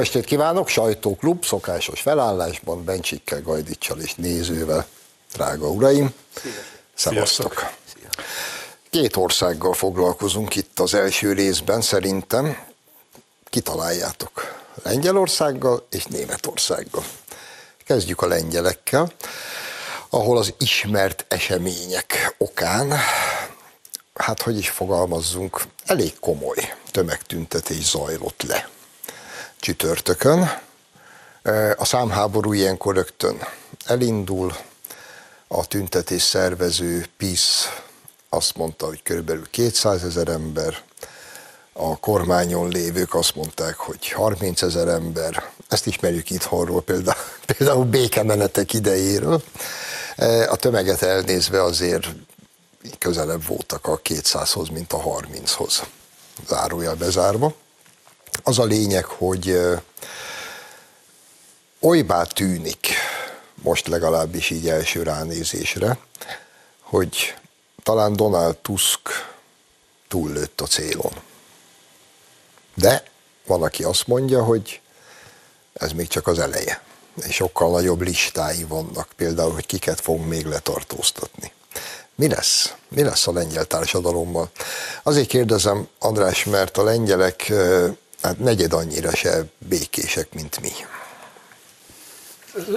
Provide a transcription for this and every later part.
estét kívánok, sajtóklub, szokásos felállásban, Bencsikkel, Gajdicsal és nézővel, drága uraim. Szevasztok! Két országgal foglalkozunk itt az első részben, szerintem. Kitaláljátok. Lengyelországgal és Németországgal. Kezdjük a lengyelekkel, ahol az ismert események okán, hát hogy is fogalmazzunk, elég komoly tömegtüntetés zajlott le csütörtökön. A számháború ilyenkor rögtön elindul, a tüntetés szervező PISZ azt mondta, hogy körülbelül 200 ezer ember, a kormányon lévők azt mondták, hogy 30 ezer ember, ezt ismerjük itthonról, például, például békemenetek idejéről. A tömeget elnézve azért közelebb voltak a 200-hoz, mint a 30-hoz, zárójel bezárva. Az a lényeg, hogy olybá tűnik, most legalábbis így első ránézésre, hogy talán Donald Tusk túllőtt a célon. De van, aki azt mondja, hogy ez még csak az eleje. És sokkal nagyobb listái vannak, például, hogy kiket fog még letartóztatni. Mi lesz? Mi lesz a lengyel társadalommal? Azért kérdezem, András, mert a lengyelek hát negyed annyira se békések, mint mi.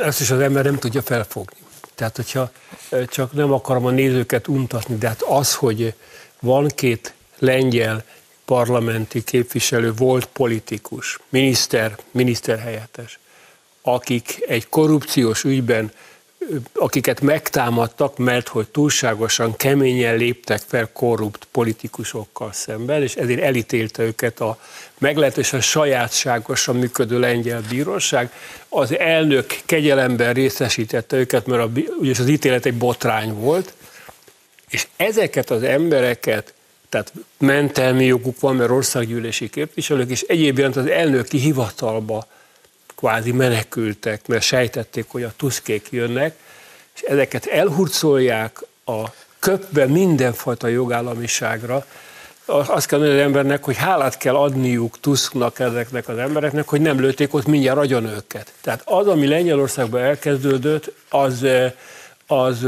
Ezt is az ember nem tudja felfogni. Tehát, hogyha csak nem akarom a nézőket untatni, de hát az, hogy van két lengyel parlamenti képviselő, volt politikus, miniszter, miniszterhelyettes, akik egy korrupciós ügyben akiket megtámadtak, mert hogy túlságosan keményen léptek fel korrupt politikusokkal szemben, és ezért elítélte őket a meglehetősen sajátságosan működő lengyel bíróság. Az elnök kegyelemben részesítette őket, mert a, ugye az ítélet egy botrány volt, és ezeket az embereket, tehát mentelmi joguk van, mert országgyűlési képviselők, és egyéb az elnöki hivatalba kvázi menekültek, mert sejtették, hogy a tuszkék jönnek, és ezeket elhurcolják a köpbe mindenfajta jogállamiságra, azt kell mondani az embernek, hogy hálát kell adniuk Tusknak ezeknek az embereknek, hogy nem lőtték ott mindjárt agyon őket. Tehát az, ami Lengyelországban elkezdődött, az, az,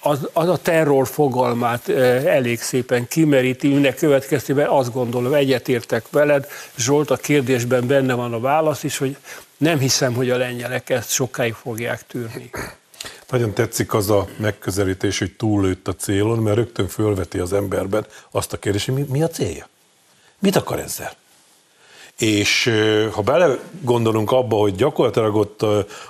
az, az a terror fogalmát elég szépen kimeríti, minden következtében azt gondolom, egyetértek veled, Zsolt, a kérdésben benne van a válasz is, hogy nem hiszem, hogy a lengyelek ezt sokáig fogják tűrni. Nagyon tetszik az a megközelítés, hogy túllőtt a célon, mert rögtön fölveti az emberben azt a kérdést, hogy mi, mi a célja? Mit akar ezzel? És ha bele gondolunk abba, hogy gyakorlatilag ott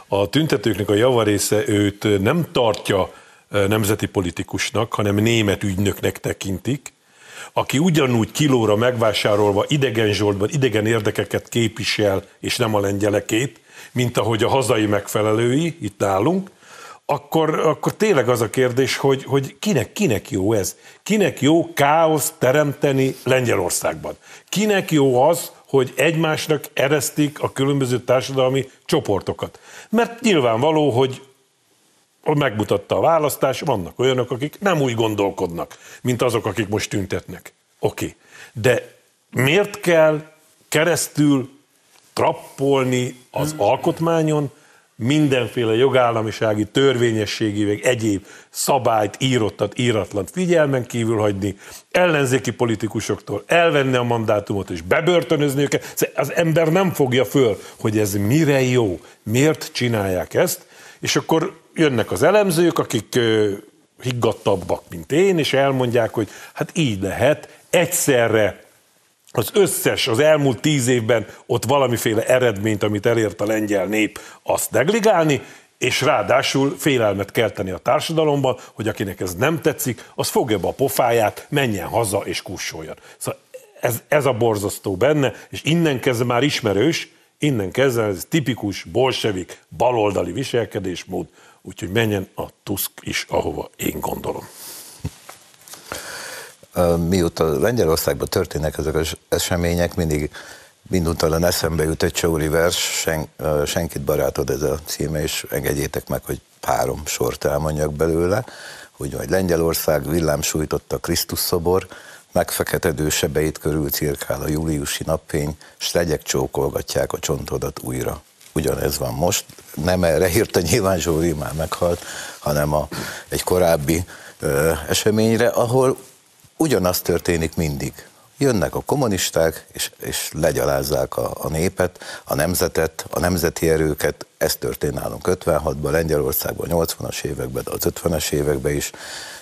a tüntetőknek a javarésze őt nem tartja nemzeti politikusnak, hanem német ügynöknek tekintik, aki ugyanúgy kilóra megvásárolva idegen zsoltban idegen érdekeket képvisel, és nem a lengyelekét, mint ahogy a hazai megfelelői itt nálunk, akkor, akkor tényleg az a kérdés, hogy, hogy kinek, kinek jó ez? Kinek jó káosz teremteni Lengyelországban? Kinek jó az, hogy egymásnak eresztik a különböző társadalmi csoportokat? Mert nyilvánvaló, hogy megmutatta a választás, vannak olyanok, akik nem úgy gondolkodnak, mint azok, akik most tüntetnek. Oké. Okay. De miért kell keresztül trappolni az alkotmányon, mindenféle jogállamisági, törvényességi, vagy egyéb szabályt, írottat, íratlant figyelmen kívül hagyni, ellenzéki politikusoktól elvenni a mandátumot és bebörtönözni őket. Az ember nem fogja föl, hogy ez mire jó, miért csinálják ezt, és akkor jönnek az elemzők, akik higgadtabbak, mint én, és elmondják, hogy hát így lehet egyszerre az összes, az elmúlt tíz évben ott valamiféle eredményt, amit elért a lengyel nép, azt negligálni, és ráadásul félelmet kelteni a társadalomban, hogy akinek ez nem tetszik, az fogja be a pofáját, menjen haza és kussoljon. Szóval ez, ez a borzasztó benne, és innen kezdve már ismerős, innen kezdve ez tipikus bolsevik baloldali viselkedésmód, úgyhogy menjen a Tusk is, ahova én gondolom mióta Lengyelországban történnek ezek az események, mindig minduntalan eszembe jut egy Csóri vers, sen, senkit barátod ez a címe, és engedjétek meg, hogy három sort elmondjak belőle, hogy majd Lengyelország villámsújtott a Krisztus szobor, megfeketedő sebeit körül cirkál a júliusi napfény, s legyek csókolgatják a csontodat újra. Ugyanez van most, nem erre írta nyilván Zsóri, már meghalt, hanem a, egy korábbi ö, eseményre, ahol ugyanaz történik mindig. Jönnek a kommunisták, és, és legyalázzák a, a népet, a nemzetet, a nemzeti erőket. Ez történt nálunk 56-ban, Lengyelországban, 80-as években, de az 50-es években is.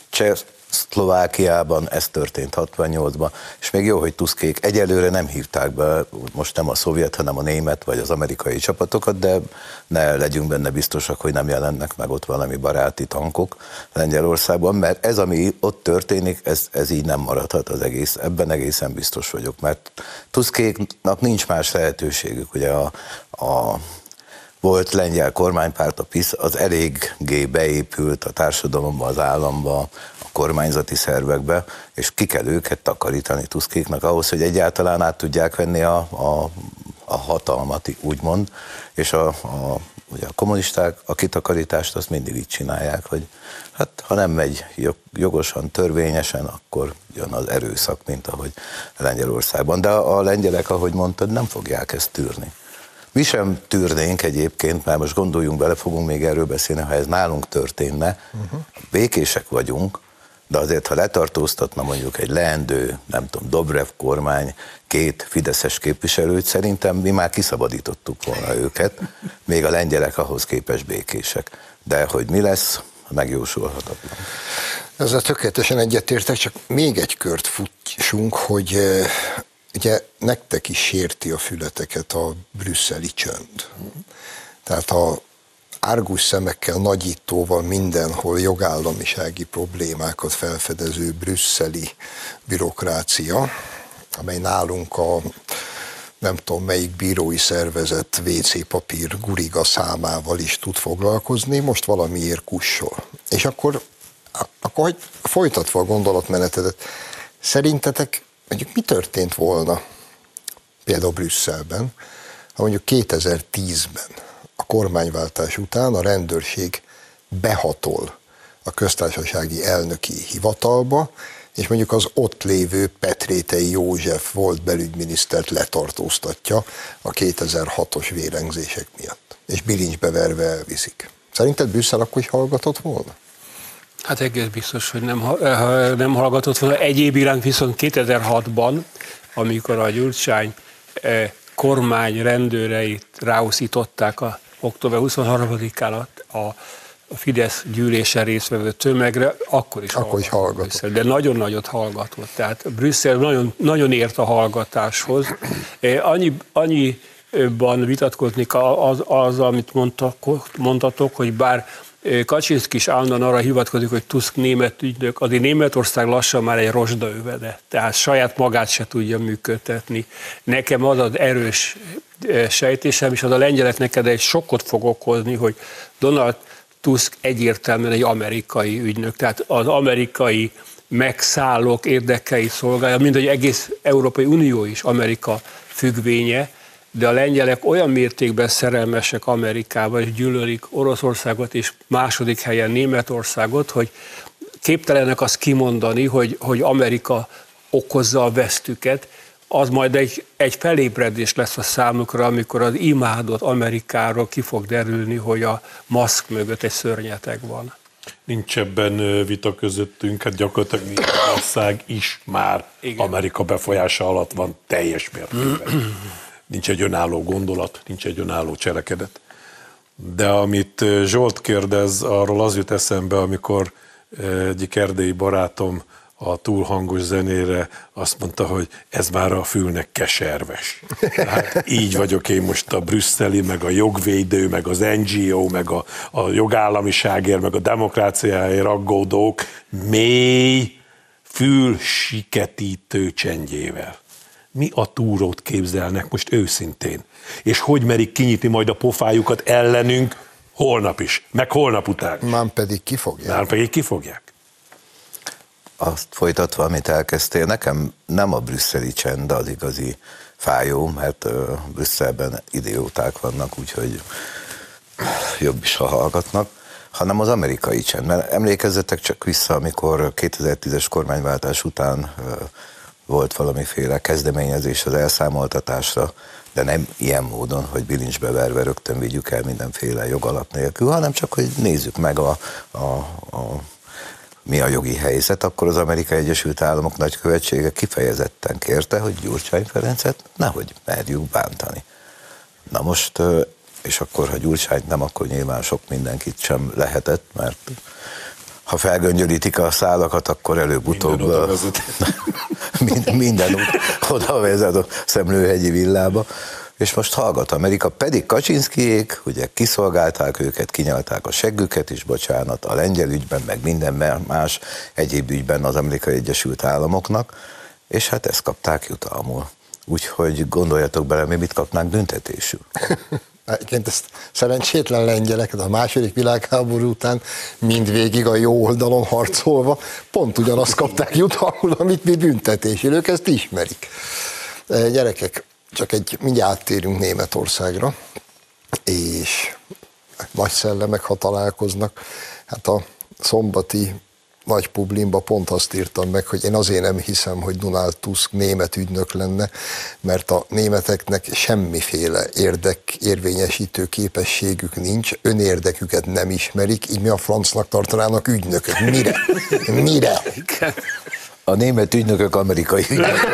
Cseh, Szlovákiában ez történt 68-ban, és még jó, hogy Tuszkék. Egyelőre nem hívták be, most nem a szovjet, hanem a német vagy az amerikai csapatokat, de ne legyünk benne biztosak, hogy nem jelennek meg ott valami baráti tankok Lengyelországban, mert ez, ami ott történik, ez, ez így nem maradhat az egész, ebben egészen biztos vagyok, mert Tuszkéknak nincs más lehetőségük, ugye a, a volt lengyel kormánypárt, a PISZ, az eléggé beépült a társadalomba, az államba, kormányzati szervekbe, és ki kell őket takarítani Tuszkéknak ahhoz, hogy egyáltalán át tudják venni a, a, a hatalmat, úgymond, és a, a, ugye a kommunisták a kitakarítást azt mindig így csinálják, hogy hát ha nem megy jogosan, törvényesen, akkor jön az erőszak, mint ahogy Lengyelországban. De a, a lengyelek, ahogy mondtad, nem fogják ezt tűrni. Mi sem tűrnénk egyébként, mert most gondoljunk bele, fogunk még erről beszélni, ha ez nálunk történne, uh-huh. békések vagyunk, de azért, ha letartóztatna mondjuk egy leendő, nem tudom, Dobrev kormány két fideszes képviselőt, szerintem mi már kiszabadítottuk volna őket, még a lengyelek ahhoz képes békések. De hogy mi lesz, megjósolhatatlan. Ezzel tökéletesen egyetértek, csak még egy kört futsunk, hogy ugye nektek is sérti a fületeket a brüsszeli csönd. Tehát a árgus szemekkel, nagyítóval mindenhol jogállamisági problémákat felfedező brüsszeli bürokrácia, amely nálunk a nem tudom melyik bírói szervezet WC papír guriga számával is tud foglalkozni, most valamiért kussol. És akkor, akkor hogy folytatva a gondolatmenetedet, szerintetek mondjuk mi történt volna például Brüsszelben, ha mondjuk 2010-ben a kormányváltás után a rendőrség behatol a köztársasági elnöki hivatalba, és mondjuk az ott lévő Petrétei József volt belügyminisztert letartóztatja a 2006-os vérengzések miatt. És bilincsbe verve elviszik. Szerinted Brüsszel akkor is hallgatott volna? Hát egész biztos, hogy nem, eh, nem hallgatott volna. Egyéb iránt viszont 2006-ban, amikor a Gyurcsány eh, kormány rendőreit ráuszították a október 23-án a, a Fidesz gyűlésen résztvevő tömegre, akkor is, akkor is hallgatott. Brüsszel, de nagyon nagyot hallgatott. Tehát Brüsszel nagyon, nagyon ért a hallgatáshoz. Annyi, annyiban vitatkoznék az, az amit mondtak, mondtatok, hogy bár Kaczynszki is állandóan arra hivatkozik, hogy Tusk német ügynök, azért Németország lassan már egy övede, tehát saját magát se tudja működtetni. Nekem az az erős sejtésem, és az a lengyelek neked egy sokkot fog okozni, hogy Donald Tusk egyértelműen egy amerikai ügynök, tehát az amerikai megszállók érdekei szolgálja, mint hogy egész Európai Unió is Amerika függvénye, de a lengyelek olyan mértékben szerelmesek Amerikában, és gyűlölik Oroszországot és második helyen Németországot, hogy képtelenek azt kimondani, hogy, hogy Amerika okozza a vesztüket, az majd egy, egy felébredés lesz a számukra, amikor az imádott Amerikáról ki fog derülni, hogy a maszk mögött egy szörnyeteg van. Nincs ebben vita közöttünk, hát gyakorlatilag ország is már Igen. Amerika befolyása alatt van teljes mértékben. Nincs egy önálló gondolat, nincs egy önálló cselekedet. De amit Zsolt kérdez, arról az jut eszembe, amikor egyik erdélyi barátom a túlhangos zenére azt mondta, hogy ez már a fülnek keserves. Hát így vagyok én most a brüsszeli, meg a jogvédő, meg az NGO, meg a, a jogállamiságért, meg a demokráciáért aggódók mély, fülsiketítő csendjével. Mi a túrót képzelnek most őszintén? És hogy merik kinyitni majd a pofájukat ellenünk holnap is, meg holnap után? Már pedig kifogják. Már pedig kifogják azt folytatva, amit elkezdtél, nekem nem a brüsszeli csend az igazi fájó, mert uh, Brüsszelben idióták vannak, úgyhogy jobb is, ha hallgatnak, hanem az amerikai csend. Mert emlékezzetek csak vissza, amikor 2010-es kormányváltás után uh, volt valamiféle kezdeményezés az elszámoltatásra, de nem ilyen módon, hogy bilincsbe verve rögtön vigyük el mindenféle jogalap nélkül, hanem csak, hogy nézzük meg a, a, a mi a jogi helyzet, akkor az Amerikai Egyesült Államok nagykövetsége kifejezetten kérte, hogy Gyurcsány Ferencet nehogy merjük bántani. Na most, és akkor, ha Gyurcsányt nem, akkor nyilván sok mindenkit sem lehetett, mert ha felgöngyölítik a szálakat, akkor előbb-utóbb minden, minden út oda vezet a Szemlőhegyi villába. És most hallgat Amerika, pedig Kaczynszkijék, ugye kiszolgálták őket, kinyalták a seggüket is, bocsánat, a lengyel ügyben, meg minden más egyéb ügyben az Amerikai Egyesült Államoknak, és hát ezt kapták jutalmul. Úgyhogy gondoljatok bele, mi mit kapnánk büntetésül. Egyébként ezt szerencsétlen lengyelek, a második világháború után mindvégig a jó oldalon harcolva pont ugyanazt kapták jutalmul, amit mi büntetésül. Ők ezt ismerik. E, gyerekek, csak egy, mindjárt áttérünk Németországra, és nagy szellemek, ha találkoznak, hát a szombati nagy publimba pont azt írtam meg, hogy én azért nem hiszem, hogy Donald Tusk német ügynök lenne, mert a németeknek semmiféle érdek érvényesítő képességük nincs, önérdeküket nem ismerik, így mi a francnak tartanának ügynököt. Mire? Mire? A német ügynökök amerikai ügynökök.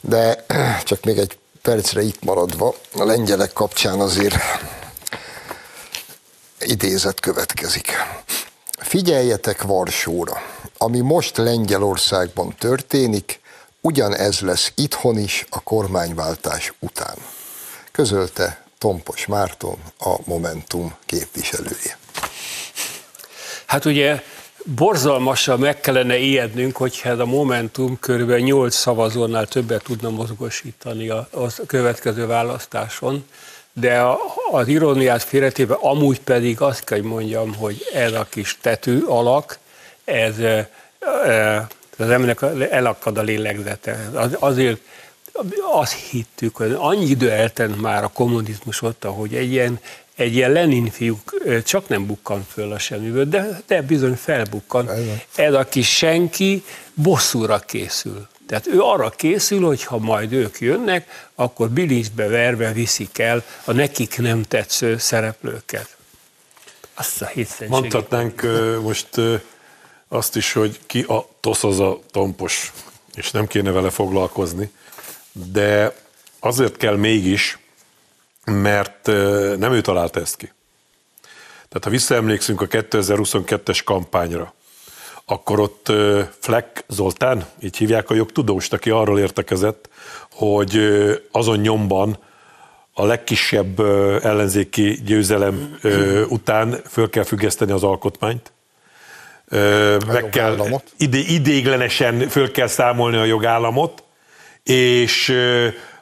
De csak még egy percre itt maradva, a lengyelek kapcsán azért idézet következik. Figyeljetek Varsóra, ami most Lengyelországban történik, ugyanez lesz itthon is a kormányváltás után. Közölte Tompos Márton, a Momentum képviselője. Hát ugye borzalmasan meg kellene ijednünk, hogyha a Momentum körülbelül 8 szavazónál többet tudna mozgosítani a, a következő választáson de az iróniát félretéve amúgy pedig azt kell, hogy mondjam, hogy ez a kis tető alak, ez, az embernek elakad a lélegzete. Az, azért azt hittük, hogy annyi idő eltent már a kommunizmus ott, hogy egy ilyen, egy ilyen Lenin fiú csak nem bukkan föl a semmiből, de, de bizony felbukkan. Ez a kis senki bosszúra készül. Tehát ő arra készül, hogy ha majd ők jönnek, akkor bilincsbe verve viszik el a nekik nem tetsző szereplőket. Azt a hétszentséget. Mondhatnánk most azt is, hogy ki a tosz az a tompos, és nem kéne vele foglalkozni, de azért kell mégis, mert nem ő találta ezt ki. Tehát ha visszaemlékszünk a 2022-es kampányra, akkor ott Fleck Zoltán, így hívják a jogtudóst, aki arról értekezett, hogy azon nyomban a legkisebb ellenzéki győzelem után föl kell függeszteni az alkotmányt. Meg kell, ide, idéglenesen föl kell számolni a jogállamot, és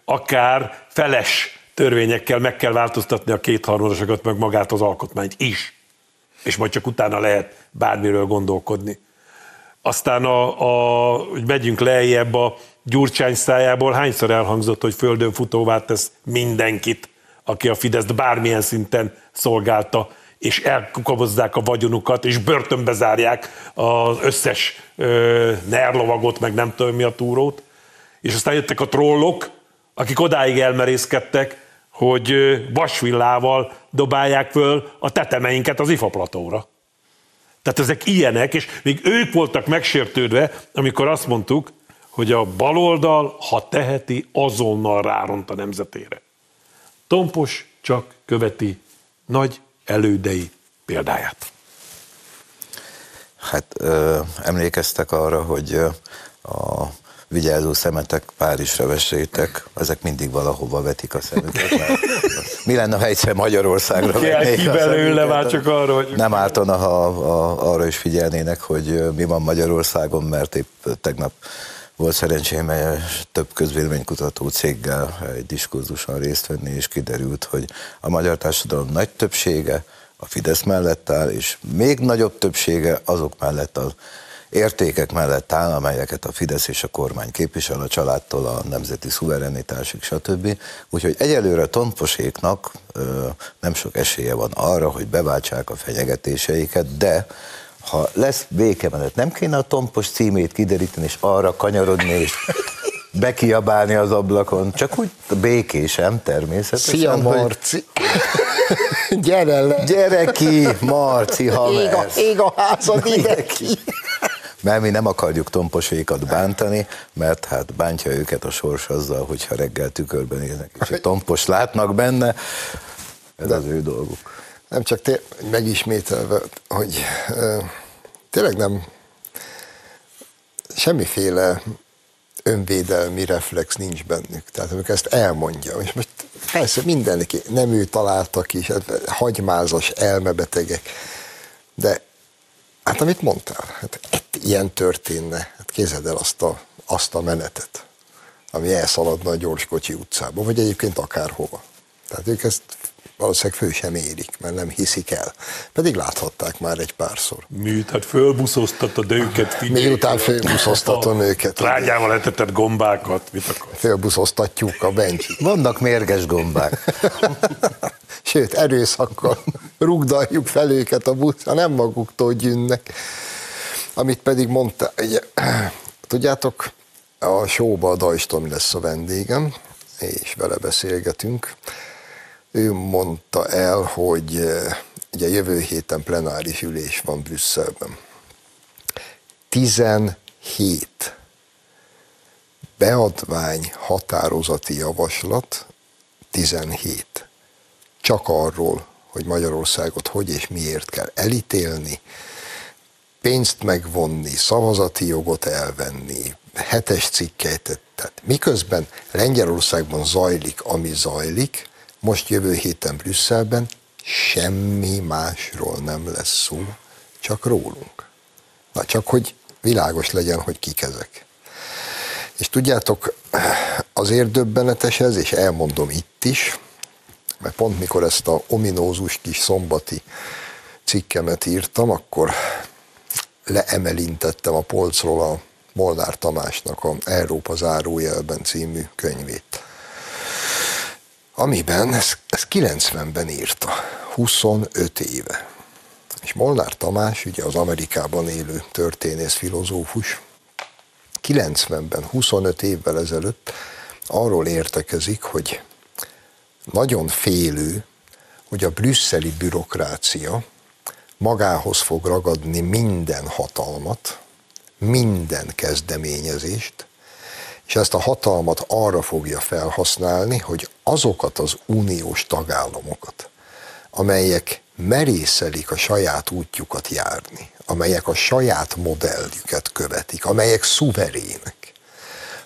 akár feles törvényekkel meg kell változtatni a kétharmadosokat, meg magát az alkotmányt is. És majd csak utána lehet bármiről gondolkodni. Aztán, a, a, hogy megyünk lejjebb a Gyurcsány szájából, hányszor elhangzott, hogy földön futóvá tesz mindenkit, aki a Fideszt bármilyen szinten szolgálta, és elkukabozzák a vagyonukat, és börtönbe zárják az összes ö, nerlovagot, meg nem tudom mi a túrót. És aztán jöttek a trollok, akik odáig elmerészkedtek, hogy vasvillával dobálják föl a tetemeinket az ifaplatóra. Tehát ezek ilyenek, és még ők voltak megsértődve, amikor azt mondtuk, hogy a baloldal, ha teheti, azonnal ráront a nemzetére. Tompos csak követi nagy elődei példáját. Hát ö, emlékeztek arra, hogy a vigyázó szemetek, Párizsra vessétek, ezek mindig valahova vetik a szemüket. mi lenne, ha egyszer Magyarországra vennék ki belőle már csak arra, hogy... Nem ártana, ha a, arra is figyelnének, hogy mi van Magyarországon, mert épp tegnap volt szerencsém több közvéleménykutató céggel egy diskurzuson részt venni, és kiderült, hogy a magyar társadalom nagy többsége a Fidesz mellett áll, és még nagyobb többsége azok mellett az értékek mellett áll, amelyeket a Fidesz és a kormány képvisel, a családtól a nemzeti szuverenitásig, stb. Úgyhogy egyelőre Tomposéknak nem sok esélye van arra, hogy beváltsák a fenyegetéseiket, de ha lesz békemenet, nem kéne a tompos címét kideríteni, és arra kanyarodni, és bekiabálni az ablakon, csak úgy békésem természetesen. Szia, Marci! Gyere le! Gyere ki, Marci haver! Ég a, ég a házad ide ki! Mert mi nem akarjuk tomposékat bántani, mert hát bántja őket a sors azzal, hogyha reggel tükörben néznek, és egy tompos látnak benne, ez De az ő dolguk. Nem csak té- megismételve, hogy uh, tényleg nem semmiféle önvédelmi reflex nincs bennük. Tehát amikor ezt elmondja, és most persze mindenki, nem ő találta ki, hát hagymázas elmebetegek, de hát amit mondtál, hát ilyen történne, hát kézed el azt a, azt a menetet, ami elszaladna a gyorskocsi utcába, vagy egyébként akárhova. Tehát ők ezt valószínűleg fő sem érik, mert nem hiszik el. Pedig láthatták már egy párszor. Mi, tehát fölbuszoztatod őket? Miután fölbuszoztatom őket. Rágyával etetett gombákat, mit akar? Fölbuszoztatjuk a bencsit. Vannak mérges gombák. Sőt, erőszakkal rugdaljuk fel őket a buszra, nem maguktól gyűnnek. Amit pedig mondta, ugye, tudjátok, a showba a Dajstom lesz a vendégem, és vele beszélgetünk ő mondta el, hogy eh, ugye jövő héten plenáris ülés van Brüsszelben. 17 beadvány határozati javaslat, 17. Csak arról, hogy Magyarországot hogy és miért kell elítélni, pénzt megvonni, szavazati jogot elvenni, hetes cikkeit, tehát miközben Lengyelországban zajlik, ami zajlik, most jövő héten Brüsszelben semmi másról nem lesz szó, csak rólunk. Na csak, hogy világos legyen, hogy kik ezek. És tudjátok, azért döbbenetes ez, és elmondom itt is, mert pont mikor ezt a ominózus kis szombati cikkemet írtam, akkor leemelintettem a polcról a Molnár Tamásnak a Európa zárójelben című könyvét amiben, ez, ez 90-ben írta, 25 éve. És Molnár Tamás, ugye az Amerikában élő történész, filozófus, 90-ben, 25 évvel ezelőtt arról értekezik, hogy nagyon félő, hogy a brüsszeli bürokrácia magához fog ragadni minden hatalmat, minden kezdeményezést, és ezt a hatalmat arra fogja felhasználni, hogy azokat az uniós tagállamokat, amelyek merészelik a saját útjukat járni, amelyek a saját modelljüket követik, amelyek szuverének,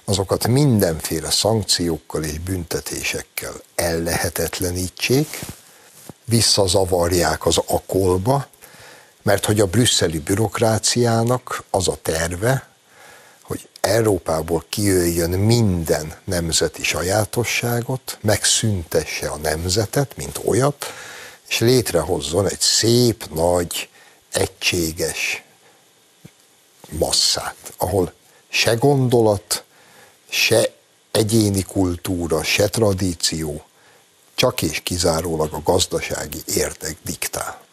azokat mindenféle szankciókkal és büntetésekkel ellehetetlenítsék, visszazavarják az akolba, mert hogy a brüsszeli bürokráciának az a terve, hogy Európából kijöjjön minden nemzeti sajátosságot, megszüntesse a nemzetet, mint olyat, és létrehozzon egy szép, nagy, egységes masszát, ahol se gondolat, se egyéni kultúra, se tradíció, csak és kizárólag a gazdasági érdek diktál.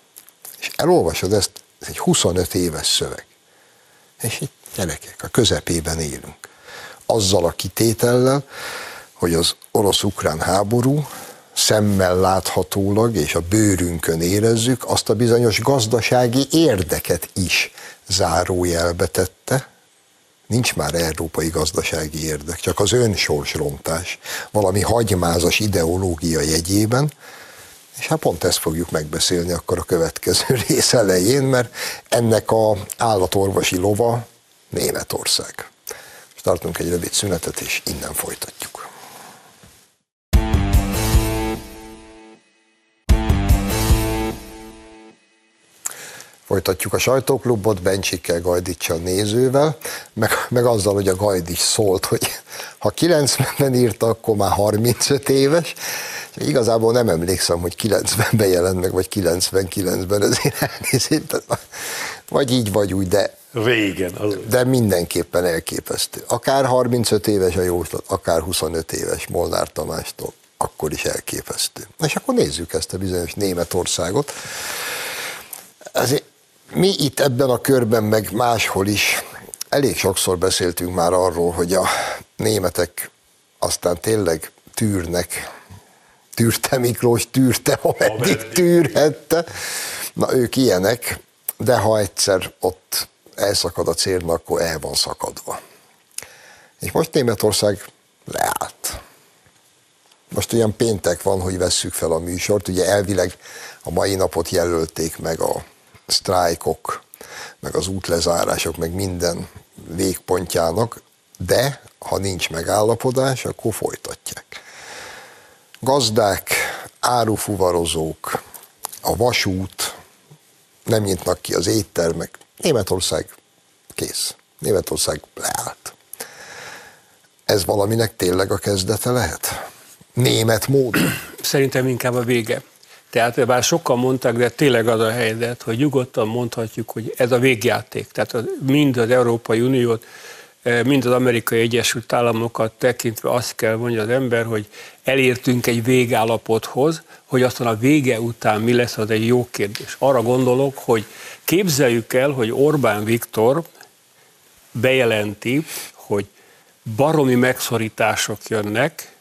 És elolvasod ezt, ez egy 25 éves szöveg. És itt Gyerekek, a közepében élünk. Azzal a kitétellel, hogy az orosz-ukrán háború szemmel láthatólag és a bőrünkön érezzük, azt a bizonyos gazdasági érdeket is zárójelbe tette. Nincs már európai gazdasági érdek, csak az önsorsrontás, valami hagymázas ideológia jegyében, és hát pont ezt fogjuk megbeszélni akkor a következő rész elején, mert ennek a állatorvosi lova Németország. És tartunk egy rövid szünetet, és innen folytatjuk. Folytatjuk a sajtóklubot Bencsikkel, Gajdicsal nézővel, meg, meg azzal, hogy a Gajdics szólt, hogy ha 90-ben írta, akkor már 35 éves, és igazából nem emlékszem, hogy 90-ben jelent meg, vagy 99-ben, ezért elnézést, vagy így, vagy úgy, de Régen. Az... De mindenképpen elképesztő. Akár 35 éves a jóslat, akár 25 éves Molnár Tamástól, akkor is elképesztő. És akkor nézzük ezt a bizonyos Németországot. Ezért mi itt ebben a körben, meg máshol is elég sokszor beszéltünk már arról, hogy a németek aztán tényleg tűrnek. Tűrte Miklós, tűrte, ameddig tűrhette. Na ők ilyenek, de ha egyszer ott elszakad a célnak, akkor el van szakadva. És most Németország leállt. Most olyan péntek van, hogy vesszük fel a műsort, ugye elvileg a mai napot jelölték meg a sztrájkok, meg az útlezárások, meg minden végpontjának, de ha nincs megállapodás, akkor folytatják. Gazdák, árufuvarozók, a vasút, nem nyitnak ki az éttermek. Németország kész. Németország leállt. Ez valaminek tényleg a kezdete lehet? Német módon? Szerintem inkább a vége. Tehát bár sokan mondták, de tényleg az a helyzet, hogy nyugodtan mondhatjuk, hogy ez a végjáték. Tehát mind az Európai Uniót, eh, mind az Amerikai Egyesült Államokat tekintve azt kell mondja az ember, hogy elértünk egy végállapothoz, hogy aztán a vége után mi lesz, az egy jó kérdés. Arra gondolok, hogy képzeljük el, hogy Orbán Viktor bejelenti, hogy baromi megszorítások jönnek,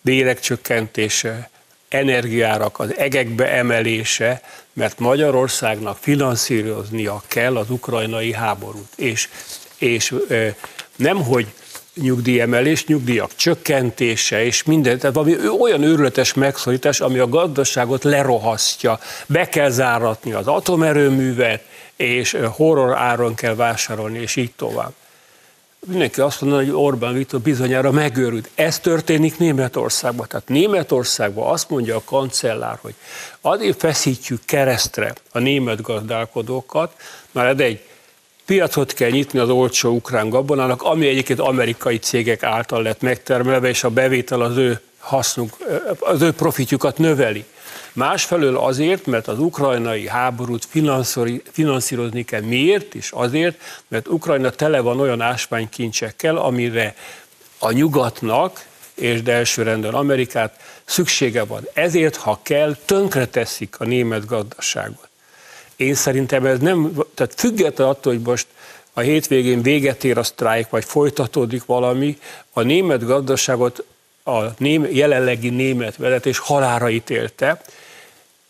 bérek csökkentése, energiárak az egekbe emelése, mert Magyarországnak finanszíroznia kell az ukrajnai háborút. És, és nem, hogy nyugdíjemelés, nyugdíjak csökkentése és minden, tehát valami olyan őrületes megszorítás, ami a gazdaságot lerohasztja. Be kell záratni az atomerőművet, és horror áron kell vásárolni, és így tovább mindenki azt mondja, hogy Orbán Viktor bizonyára megőrült. Ez történik Németországban. Tehát Németországban azt mondja a kancellár, hogy azért feszítjük keresztre a német gazdálkodókat, mert egy piacot kell nyitni az olcsó ukrán gabonának, ami egyébként amerikai cégek által lett megtermelve, és a bevétel az ő hasznuk, az ő profitjukat növeli. Másfelől azért, mert az ukrajnai háborút finanszírozni kell. Miért? És azért, mert Ukrajna tele van olyan ásványkincsekkel, amire a nyugatnak, és de elsőrendben Amerikát szüksége van. Ezért, ha kell, tönkreteszik a német gazdaságot. Én szerintem ez nem, tehát független attól, hogy most a hétvégén véget ér a sztrájk, vagy folytatódik valami, a német gazdaságot a ném, jelenlegi német vezetés halára ítélte,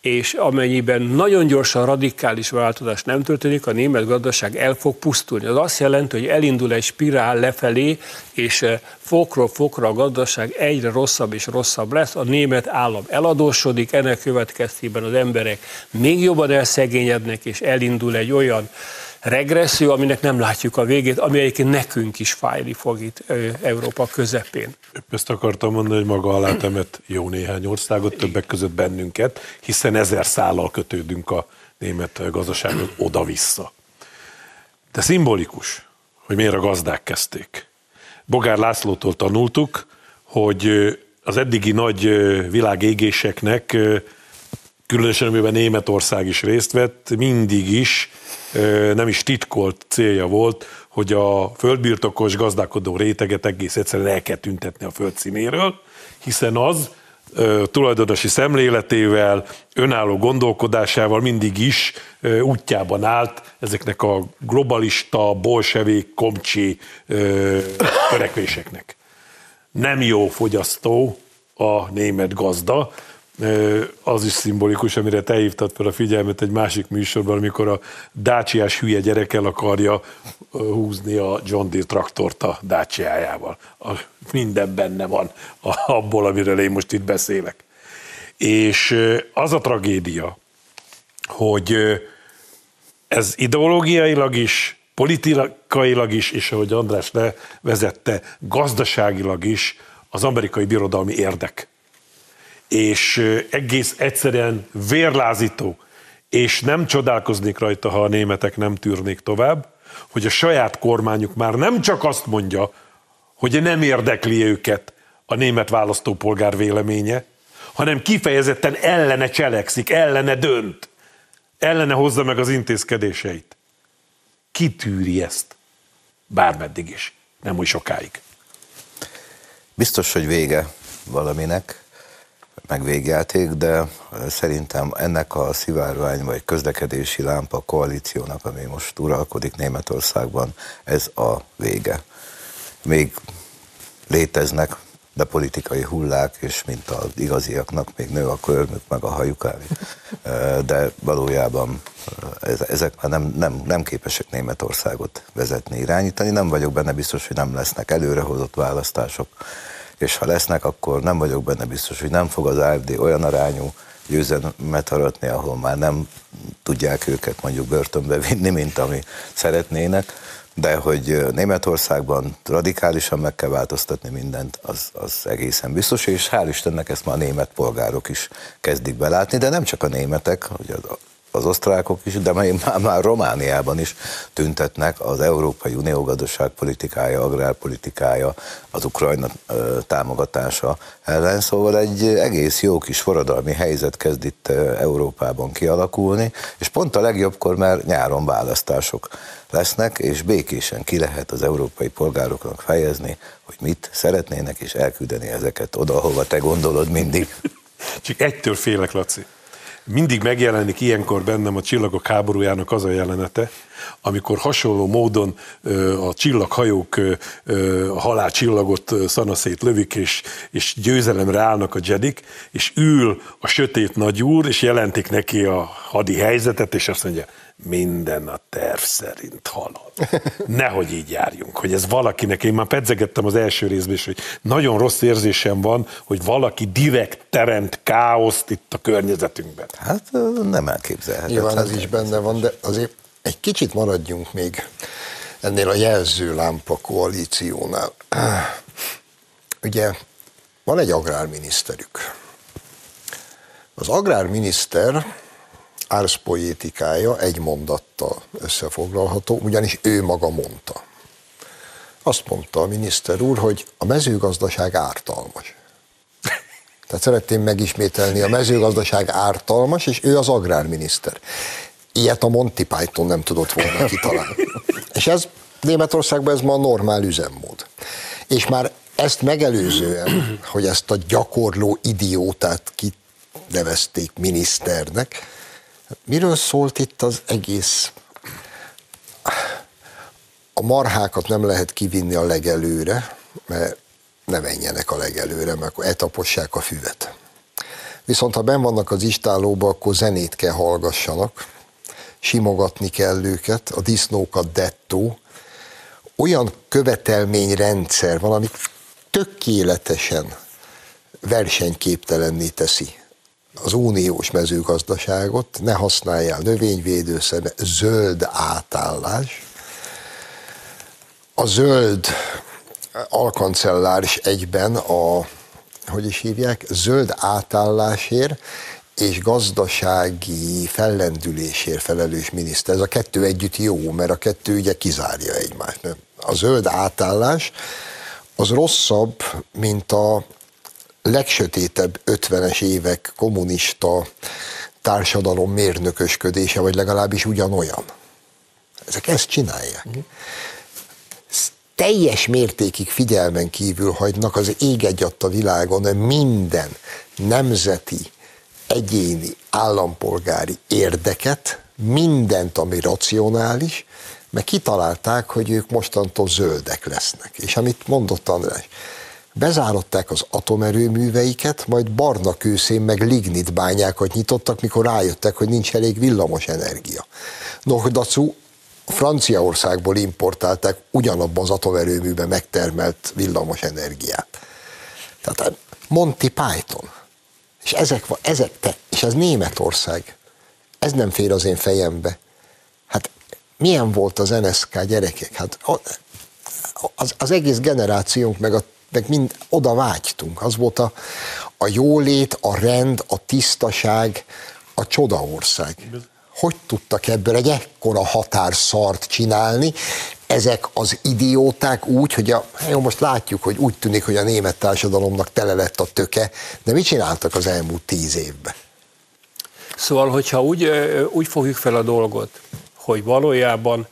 és amennyiben nagyon gyorsan radikális változás nem történik, a német gazdaság el fog pusztulni. Az azt jelenti, hogy elindul egy spirál lefelé, és eh, fokról fokra a gazdaság egyre rosszabb és rosszabb lesz, a német állam eladósodik, ennek következtében az emberek még jobban elszegényednek, és elindul egy olyan regresszió, aminek nem látjuk a végét, ami egyébként nekünk is fájni fog itt Európa közepén. Ezt akartam mondani, hogy maga alá temet jó néhány országot, többek között bennünket, hiszen ezer szállal kötődünk a német gazdaságot oda-vissza. De szimbolikus, hogy miért a gazdák kezdték. Bogár Lászlótól tanultuk, hogy az eddigi nagy világégéseknek különösen amiben Németország is részt vett, mindig is nem is titkolt célja volt, hogy a földbirtokos gazdálkodó réteget egész egyszerűen el kell tüntetni a föld színéről, hiszen az tulajdonosi szemléletével, önálló gondolkodásával mindig is útjában állt ezeknek a globalista, bolsevék, komcsi törekvéseknek. Nem jó fogyasztó a német gazda, az is szimbolikus, amire te hívtad fel a figyelmet egy másik műsorban, amikor a dácsiás hülye gyerek el akarja húzni a John Deere traktort a dácsiájával. Minden benne van abból, amiről én most itt beszélek. És az a tragédia, hogy ez ideológiailag is, politikailag is, és ahogy András levezette, gazdaságilag is az amerikai birodalmi érdek és egész egyszerűen vérlázító, és nem csodálkoznék rajta, ha a németek nem tűrnék tovább, hogy a saját kormányuk már nem csak azt mondja, hogy nem érdekli őket a német választópolgár véleménye, hanem kifejezetten ellene cselekszik, ellene dönt, ellene hozza meg az intézkedéseit. Ki tűri ezt? Bármeddig is, nem úgy sokáig. Biztos, hogy vége valaminek, meg végjáték, de szerintem ennek a szivárvány vagy közlekedési lámpa koalíciónak, ami most uralkodik Németországban, ez a vége. Még léteznek de politikai hullák, és mint az igaziaknak még nő a körmük, meg a hajuk áll. De valójában ezek már nem, nem, nem képesek Németországot vezetni, irányítani. Nem vagyok benne biztos, hogy nem lesznek előrehozott választások, és ha lesznek, akkor nem vagyok benne biztos, hogy nem fog az AFD olyan arányú győzelmet aratni, ahol már nem tudják őket mondjuk börtönbe vinni, mint ami szeretnének. De hogy Németországban radikálisan meg kell változtatni mindent, az, az egészen biztos, és hál' Istennek ezt már a német polgárok is kezdik belátni, de nem csak a németek, hogy az, az osztrákok is, de már, már Romániában is tüntetnek az Európai Unió gazdaságpolitikája, agrárpolitikája, az Ukrajna támogatása ellen. Szóval egy egész jó kis forradalmi helyzet kezd itt Európában kialakulni, és pont a legjobbkor, mert nyáron választások lesznek, és békésen ki lehet az európai polgároknak fejezni, hogy mit szeretnének, és elküldeni ezeket oda, ahova te gondolod mindig. Csak egytől félek, Laci mindig megjelenik ilyenkor bennem a csillagok háborújának az a jelenete, amikor hasonló módon a csillaghajók a halálcsillagot szanaszét lövik, és, és győzelemre állnak a jedik, és ül a sötét nagyúr, és jelentik neki a hadi helyzetet, és azt mondja, minden a terv szerint halad. Nehogy így járjunk, hogy ez valakinek, én már pedzegettem az első részben is, hogy nagyon rossz érzésem van, hogy valaki direkt teremt káoszt itt a környezetünkben. Hát nem elképzelhető. Nyilván ez is benne van, de azért egy kicsit maradjunk még ennél a jelzőlámpa koalíciónál. Ugye van egy agrárminiszterük. Az agrárminiszter árszpoétikája egy mondattal összefoglalható, ugyanis ő maga mondta. Azt mondta a miniszter úr, hogy a mezőgazdaság ártalmas. Tehát szeretném megismételni, a mezőgazdaság ártalmas, és ő az agrárminiszter. Ilyet a Monty Python nem tudott volna kitalálni. És ez Németországban ez ma a normál üzemmód. És már ezt megelőzően, hogy ezt a gyakorló idiótát kinevezték miniszternek, Miről szólt itt az egész? A marhákat nem lehet kivinni a legelőre, mert ne menjenek a legelőre, mert akkor etapossák a füvet. Viszont ha ben vannak az istálóba, akkor zenét kell hallgassanak, simogatni kell őket, a disznókat dettó, olyan követelményrendszer van, ami tökéletesen versenyképtelenné teszi az uniós mezőgazdaságot, ne használjál növényvédőszer, zöld átállás. A zöld alkancellár is egyben a, hogy is hívják, zöld átállásért és gazdasági fellendülésért felelős miniszter. Ez a kettő együtt jó, mert a kettő ugye kizárja egymást. A zöld átállás az rosszabb, mint a legsötétebb 50-es évek kommunista társadalom mérnökösködése, vagy legalábbis ugyanolyan. Ezek ezt csinálják. Uh-huh. Teljes mértékig figyelmen kívül hagynak az ég a világon minden nemzeti, egyéni, állampolgári érdeket, mindent, ami racionális, mert kitalálták, hogy ők mostantól zöldek lesznek. És amit mondott András, bezáratták az atomerőműveiket, majd barna kőszén meg lignit bányákat nyitottak, mikor rájöttek, hogy nincs elég villamos energia. Nohdacu Franciaországból importálták ugyanabban az atomerőműben megtermelt villamos energiát. Tehát Monty Python. És ezek, ezek te, és ez Németország. Ez nem fér az én fejembe. Hát milyen volt az NSK gyerekek? Hát az, az egész generációnk, meg a meg mind oda vágytunk. Az volt a, a jólét, a rend, a tisztaság, a csodaország. Hogy tudtak ebből egy ekkora határszart csinálni, ezek az idióták úgy, hogy a, jó, most látjuk, hogy úgy tűnik, hogy a német társadalomnak tele lett a töke, de mit csináltak az elmúlt tíz évben? Szóval, hogyha úgy, úgy fogjuk fel a dolgot, hogy valójában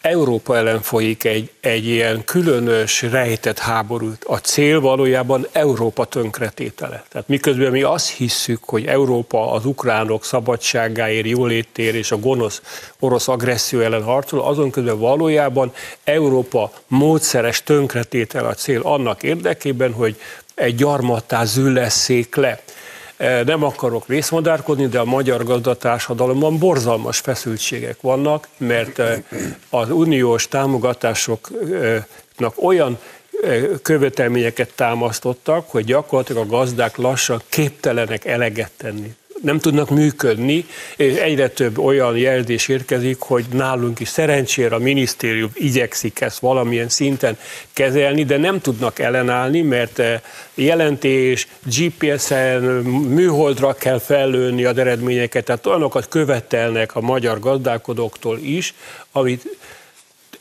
Európa ellen folyik egy, egy ilyen különös, rejtett háború. A cél valójában Európa tönkretétele. Tehát miközben mi azt hisszük, hogy Európa az ukránok szabadságáért, jólétért és a gonosz orosz agresszió ellen harcol, azon közben valójában Európa módszeres tönkretétel a cél annak érdekében, hogy egy gyarmattá züllesszék le. Nem akarok részmadárkodni, de a magyar gazdatársadalomban borzalmas feszültségek vannak, mert az uniós támogatásoknak olyan követelményeket támasztottak, hogy gyakorlatilag a gazdák lassan képtelenek eleget tenni nem tudnak működni, és egyre több olyan jelzés érkezik, hogy nálunk is szerencsére a minisztérium igyekszik ezt valamilyen szinten kezelni, de nem tudnak ellenállni, mert eh, jelentés, GPS-en, műholdra kell fellőni az eredményeket, tehát olyanokat követelnek a magyar gazdálkodóktól is, amit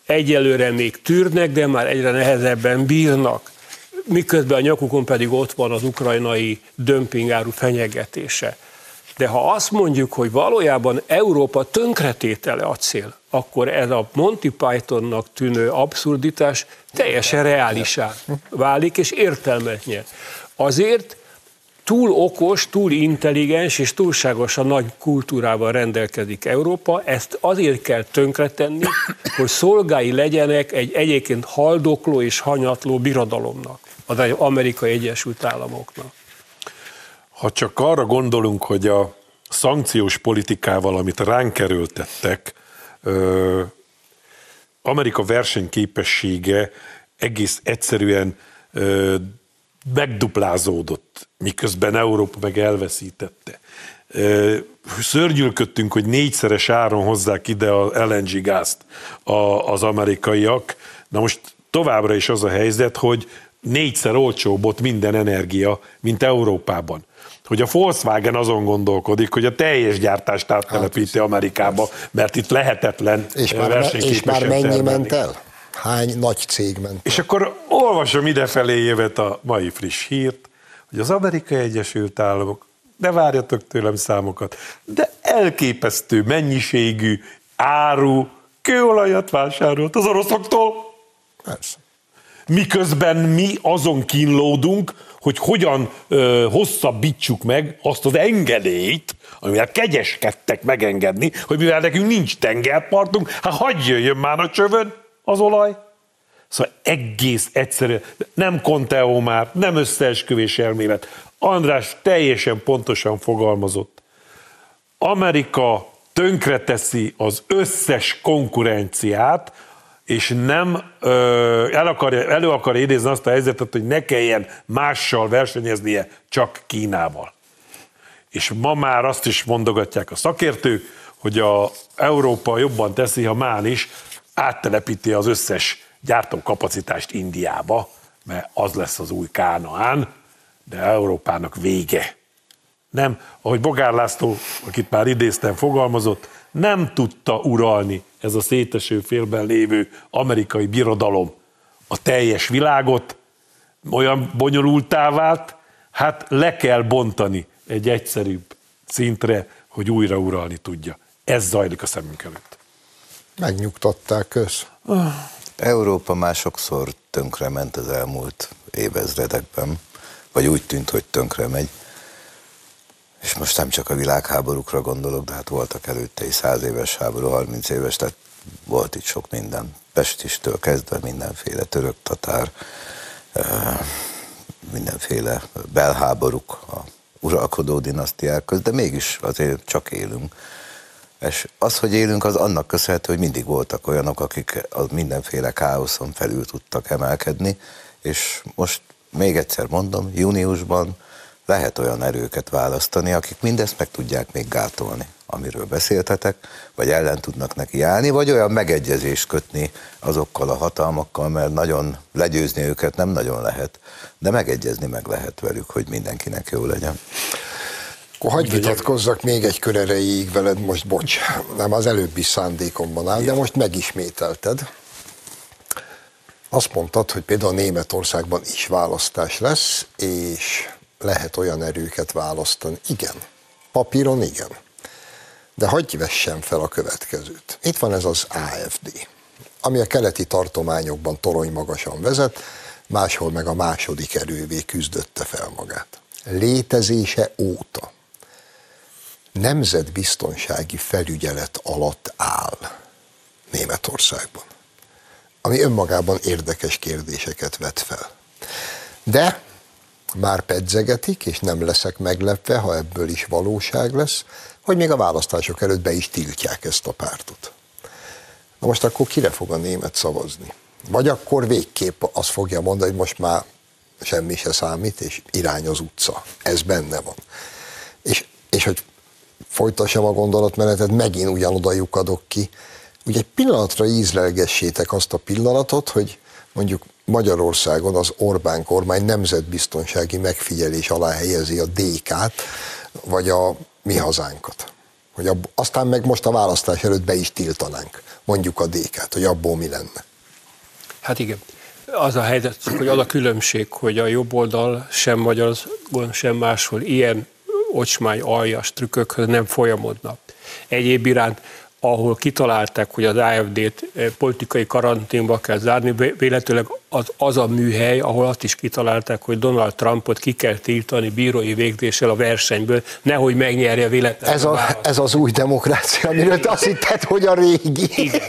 egyelőre még tűrnek, de már egyre nehezebben bírnak miközben a nyakukon pedig ott van az ukrajnai dömpingáru fenyegetése. De ha azt mondjuk, hogy valójában Európa tönkretétele a cél, akkor ez a Monty Pythonnak tűnő abszurditás teljesen reálisá válik, és értelmet nyer. Azért túl okos, túl intelligens és túlságosan nagy kultúrával rendelkezik Európa, ezt azért kell tönkretenni, hogy szolgái legyenek egy egyébként haldokló és hanyatló birodalomnak, az Amerikai Egyesült Államoknak. Ha csak arra gondolunk, hogy a szankciós politikával, amit ránk erőltettek, Amerika versenyképessége egész egyszerűen megduplázódott, miközben Európa meg elveszítette. Szörnyülködtünk, hogy négyszeres áron hozzák ide a LNG gázt az amerikaiak. Na most továbbra is az a helyzet, hogy négyszer olcsóbb ott minden energia, mint Európában hogy a Volkswagen azon gondolkodik, hogy a teljes gyártást áttelepíti hát, Amerikába, mert itt lehetetlen és már, és már mennyi termelni. ment el? Hány nagy cég ment el? És akkor olvasom idefelé jövet a mai friss hírt, hogy az Amerikai Egyesült Államok, ne várjatok tőlem számokat, de elképesztő mennyiségű áru, kőolajat vásárolt az oroszoktól. Persze. Miközben mi azon kínlódunk, hogy hogyan ö, hosszabbítsuk meg azt az engedélyt, amivel kegyeskedtek megengedni, hogy mivel nekünk nincs tengerpartunk, hát hagyj jöjjön már a csövön az olaj. Szóval egész egyszerű, nem Conteo már, nem összeesküvés elmélet. András teljesen pontosan fogalmazott. Amerika tönkreteszi az összes konkurenciát, és nem ö, el akarja, elő akarja idézni azt a helyzetet, hogy ne kelljen mással versenyeznie, csak Kínával. És ma már azt is mondogatják a szakértők, hogy a Európa jobban teszi, ha már is áttelepíti az összes gyártókapacitást Indiába, mert az lesz az új Kánaán, de Európának vége. Nem, ahogy Bogár László, akit már idéztem, fogalmazott, nem tudta uralni ez a széteső félben lévő amerikai birodalom a teljes világot, olyan bonyolultá vált, hát le kell bontani egy egyszerűbb szintre, hogy újra uralni tudja. Ez zajlik a szemünk előtt. Megnyugtatták köz. Európa már sokszor tönkrement az elmúlt évezredekben, vagy úgy tűnt, hogy tönkre megy. És most nem csak a világháborúkra gondolok, de hát voltak előtte is száz éves háború, 30 éves, tehát volt itt sok minden. Pestistől kezdve mindenféle török, tatár, mindenféle belháborúk a uralkodó dinasztiák közt, de mégis azért csak élünk. És az, hogy élünk, az annak köszönhető, hogy mindig voltak olyanok, akik az mindenféle káoszon felül tudtak emelkedni, és most még egyszer mondom, júniusban lehet olyan erőket választani, akik mindezt meg tudják még gátolni, amiről beszéltetek, vagy ellen tudnak neki állni, vagy olyan megegyezést kötni azokkal a hatalmakkal, mert nagyon legyőzni őket nem nagyon lehet, de megegyezni meg lehet velük, hogy mindenkinek jó legyen. Akkor hagyd vitatkozzak még egy kör erejéig veled, most bocs, nem az előbbi szándékomban áll, de most megismételted. Azt mondtad, hogy például Németországban is választás lesz, és lehet olyan erőket választani. Igen, papíron igen. De hagyj vessem fel a következőt. Itt van ez az AFD. ami a keleti tartományokban torony magasan vezet, máshol meg a második erővé küzdötte fel magát. Létezése óta nemzetbiztonsági felügyelet alatt áll Németországban, ami önmagában érdekes kérdéseket vet fel. De már pedzegetik, és nem leszek meglepve, ha ebből is valóság lesz, hogy még a választások előtt be is tiltják ezt a pártot. Na most akkor kire fog a német szavazni? Vagy akkor végképp azt fogja mondani, hogy most már semmi se számít, és irány az utca. Ez benne van. És, és hogy folytassam a gondolatmenetet, megint ugyanoda lyukadok ki. Ugye egy pillanatra ízlelgessétek azt a pillanatot, hogy mondjuk Magyarországon az Orbán kormány nemzetbiztonsági megfigyelés alá helyezi a DK-t, vagy a mi hazánkat. Hogy ab, aztán meg most a választás előtt be is tiltanánk, mondjuk a DK-t, hogy abból mi lenne. Hát igen. Az a helyzet, hogy az a különbség, hogy a jobb oldal sem Magyarországon, sem máshol ilyen ocsmány, aljas trükkökhöz nem folyamodnak. Egyéb iránt ahol kitalálták, hogy az AFD-t eh, politikai karanténba kell zárni, véletlenül az, az a műhely, ahol azt is kitalálták, hogy Donald Trumpot ki kell tiltani bírói végzéssel a versenyből, nehogy megnyerje véletlenül. Ez, a, ez az új demokrácia, amiről azt hitted, hogy a régi. Igen.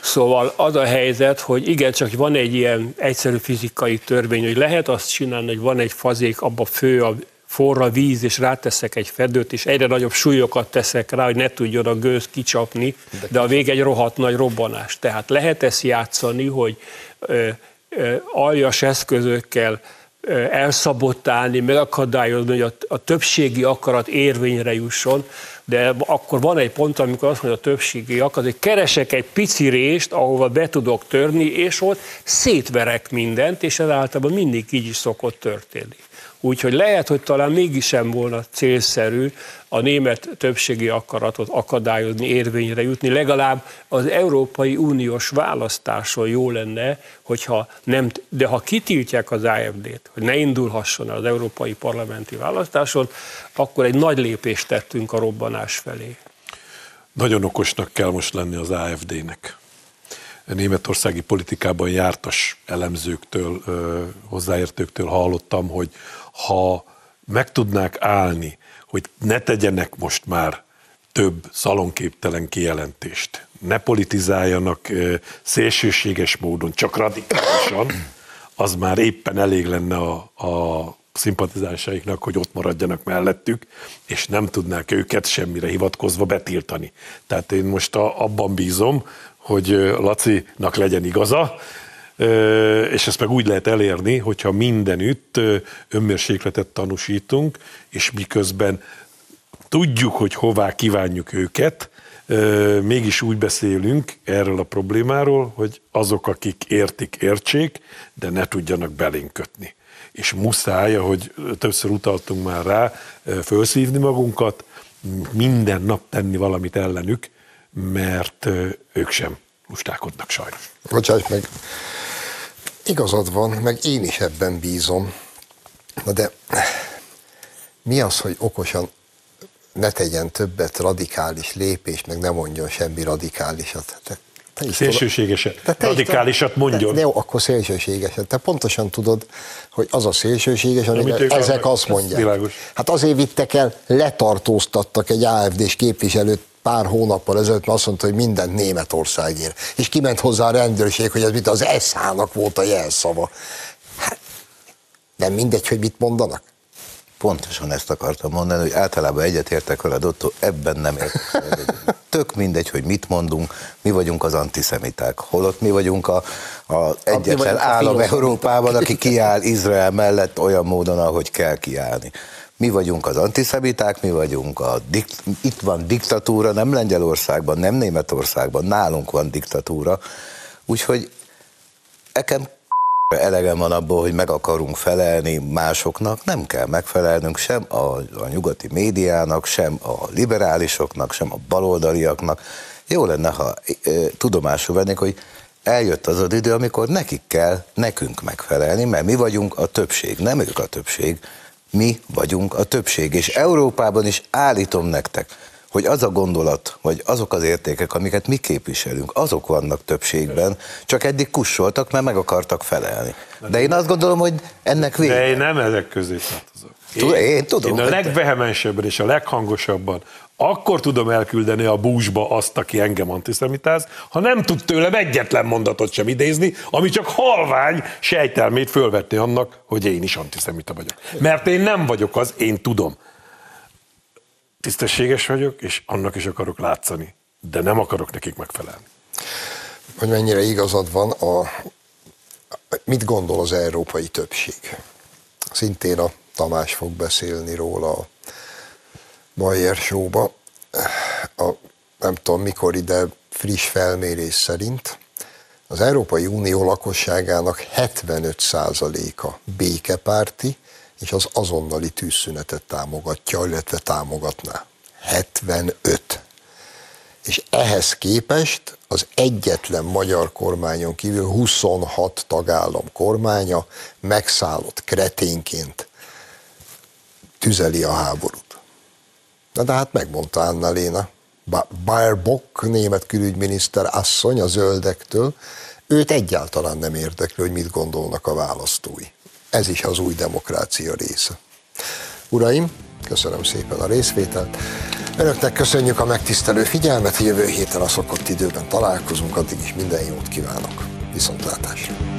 Szóval az a helyzet, hogy igen, csak van egy ilyen egyszerű fizikai törvény, hogy lehet azt csinálni, hogy van egy fazék, abba fő a forra víz, és ráteszek egy fedőt, és egyre nagyobb súlyokat teszek rá, hogy ne tudjon a gőz kicsapni, de a vég egy rohadt nagy robbanás. Tehát lehet ezt játszani, hogy ö, ö, aljas eszközökkel ö, elszabotálni, megakadályozni, hogy a, a többségi akarat érvényre jusson, de akkor van egy pont, amikor azt mondja a többségi akarat, hogy keresek egy pici rést, ahova be tudok törni, és ott szétverek mindent, és ez általában mindig így is szokott történni. Úgyhogy lehet, hogy talán mégis sem volna célszerű a német többségi akaratot akadályozni, érvényre jutni. Legalább az Európai Uniós választáson jó lenne, hogyha nem, de ha kitiltják az AFD-t, hogy ne indulhasson az Európai Parlamenti választáson, akkor egy nagy lépést tettünk a robbanás felé. Nagyon okosnak kell most lenni az AFD-nek. Németországi politikában jártas elemzőktől, hozzáértőktől hallottam, hogy ha meg tudnák állni, hogy ne tegyenek most már több szalonképtelen kijelentést, ne politizáljanak szélsőséges módon, csak radikálisan, az már éppen elég lenne a, a szimpatizásaiknak, hogy ott maradjanak mellettük, és nem tudnák őket semmire hivatkozva betiltani. Tehát én most a, abban bízom, hogy Lacinak legyen igaza, és ezt meg úgy lehet elérni, hogyha mindenütt önmérsékletet tanúsítunk, és miközben tudjuk, hogy hová kívánjuk őket, mégis úgy beszélünk erről a problémáról, hogy azok, akik értik, értsék, de ne tudjanak belénk kötni. És muszáj, ahogy többször utaltunk már rá, felszívni magunkat, minden nap tenni valamit ellenük, mert ők sem lustálkodnak sajnos. Bocsáss meg, igazad van, meg én is ebben bízom. Na de mi az, hogy okosan ne tegyen többet radikális lépést, meg ne mondjon semmi radikálisat? Te, te is szélsőségeset. Te, te radikálisat mondjon. Te, jó, akkor szélsőségeset. Te pontosan tudod, hogy az a szélsőséges, amire ezek azt mondják. Hát azért vittek el, letartóztattak egy AFD-s képviselőt pár hónappal ezelőtt azt mondta, hogy mindent Németországért. És kiment hozzá a rendőrség, hogy ez mit az ESZ-nak volt a jelszava. Hát, nem mindegy, hogy mit mondanak? Pontosan ezt akartam mondani, hogy általában egyetértek veled, Otto, ebben nem értek. Tök mindegy, hogy mit mondunk, mi vagyunk az antiszemiták. Holott mi vagyunk a, a egyetlen a állam a Európában, aki kiáll Izrael mellett olyan módon, ahogy kell kiállni. Mi vagyunk az antiszemiták, mi vagyunk a, dikt, itt van diktatúra, nem Lengyelországban, nem Németországban, nálunk van diktatúra. Úgyhogy nekem elegem van abból, hogy meg akarunk felelni másoknak, nem kell megfelelnünk sem a, a nyugati médiának, sem a liberálisoknak, sem a baloldaliaknak. Jó lenne, ha e, tudomásul vennék, hogy eljött az az idő, amikor nekik kell nekünk megfelelni, mert mi vagyunk a többség, nem ők a többség mi vagyunk a többség, és Európában is állítom nektek, hogy az a gondolat, vagy azok az értékek, amiket mi képviselünk, azok vannak többségben, csak eddig kussoltak, mert meg akartak felelni. De én azt gondolom, hogy ennek vége. De én nem ezek közé tartozok. Én, én tudom. Én a legvehemensebben és a leghangosabban akkor tudom elküldeni a búzsba azt, aki engem antiszemitáz, ha nem tud tőlem egyetlen mondatot sem idézni, ami csak halvány sejtelmét fölvetni annak, hogy én is antiszemita vagyok. Mert én nem vagyok az, én tudom. Tisztességes vagyok, és annak is akarok látszani, de nem akarok nekik megfelelni. Hogy mennyire igazad van, a, mit gondol az európai többség? Szintén a Tamás fog beszélni róla Bayer Show-ba. A, nem tudom mikor ide friss felmérés szerint az Európai Unió lakosságának 75%-a békepárti, és az azonnali tűzszünetet támogatja, illetve támogatná. 75. És ehhez képest az egyetlen magyar kormányon kívül 26 tagállam kormánya megszállott kreténként tüzeli a háborút. Na de hát megmondta Anna Léna, Baerbock, német külügyminiszter asszony a zöldektől, őt egyáltalán nem érdekli, hogy mit gondolnak a választói. Ez is az új demokrácia része. Uraim, köszönöm szépen a részvételt. Önöknek köszönjük a megtisztelő figyelmet, jövő héten a szokott időben találkozunk, addig is minden jót kívánok. Viszontlátásra!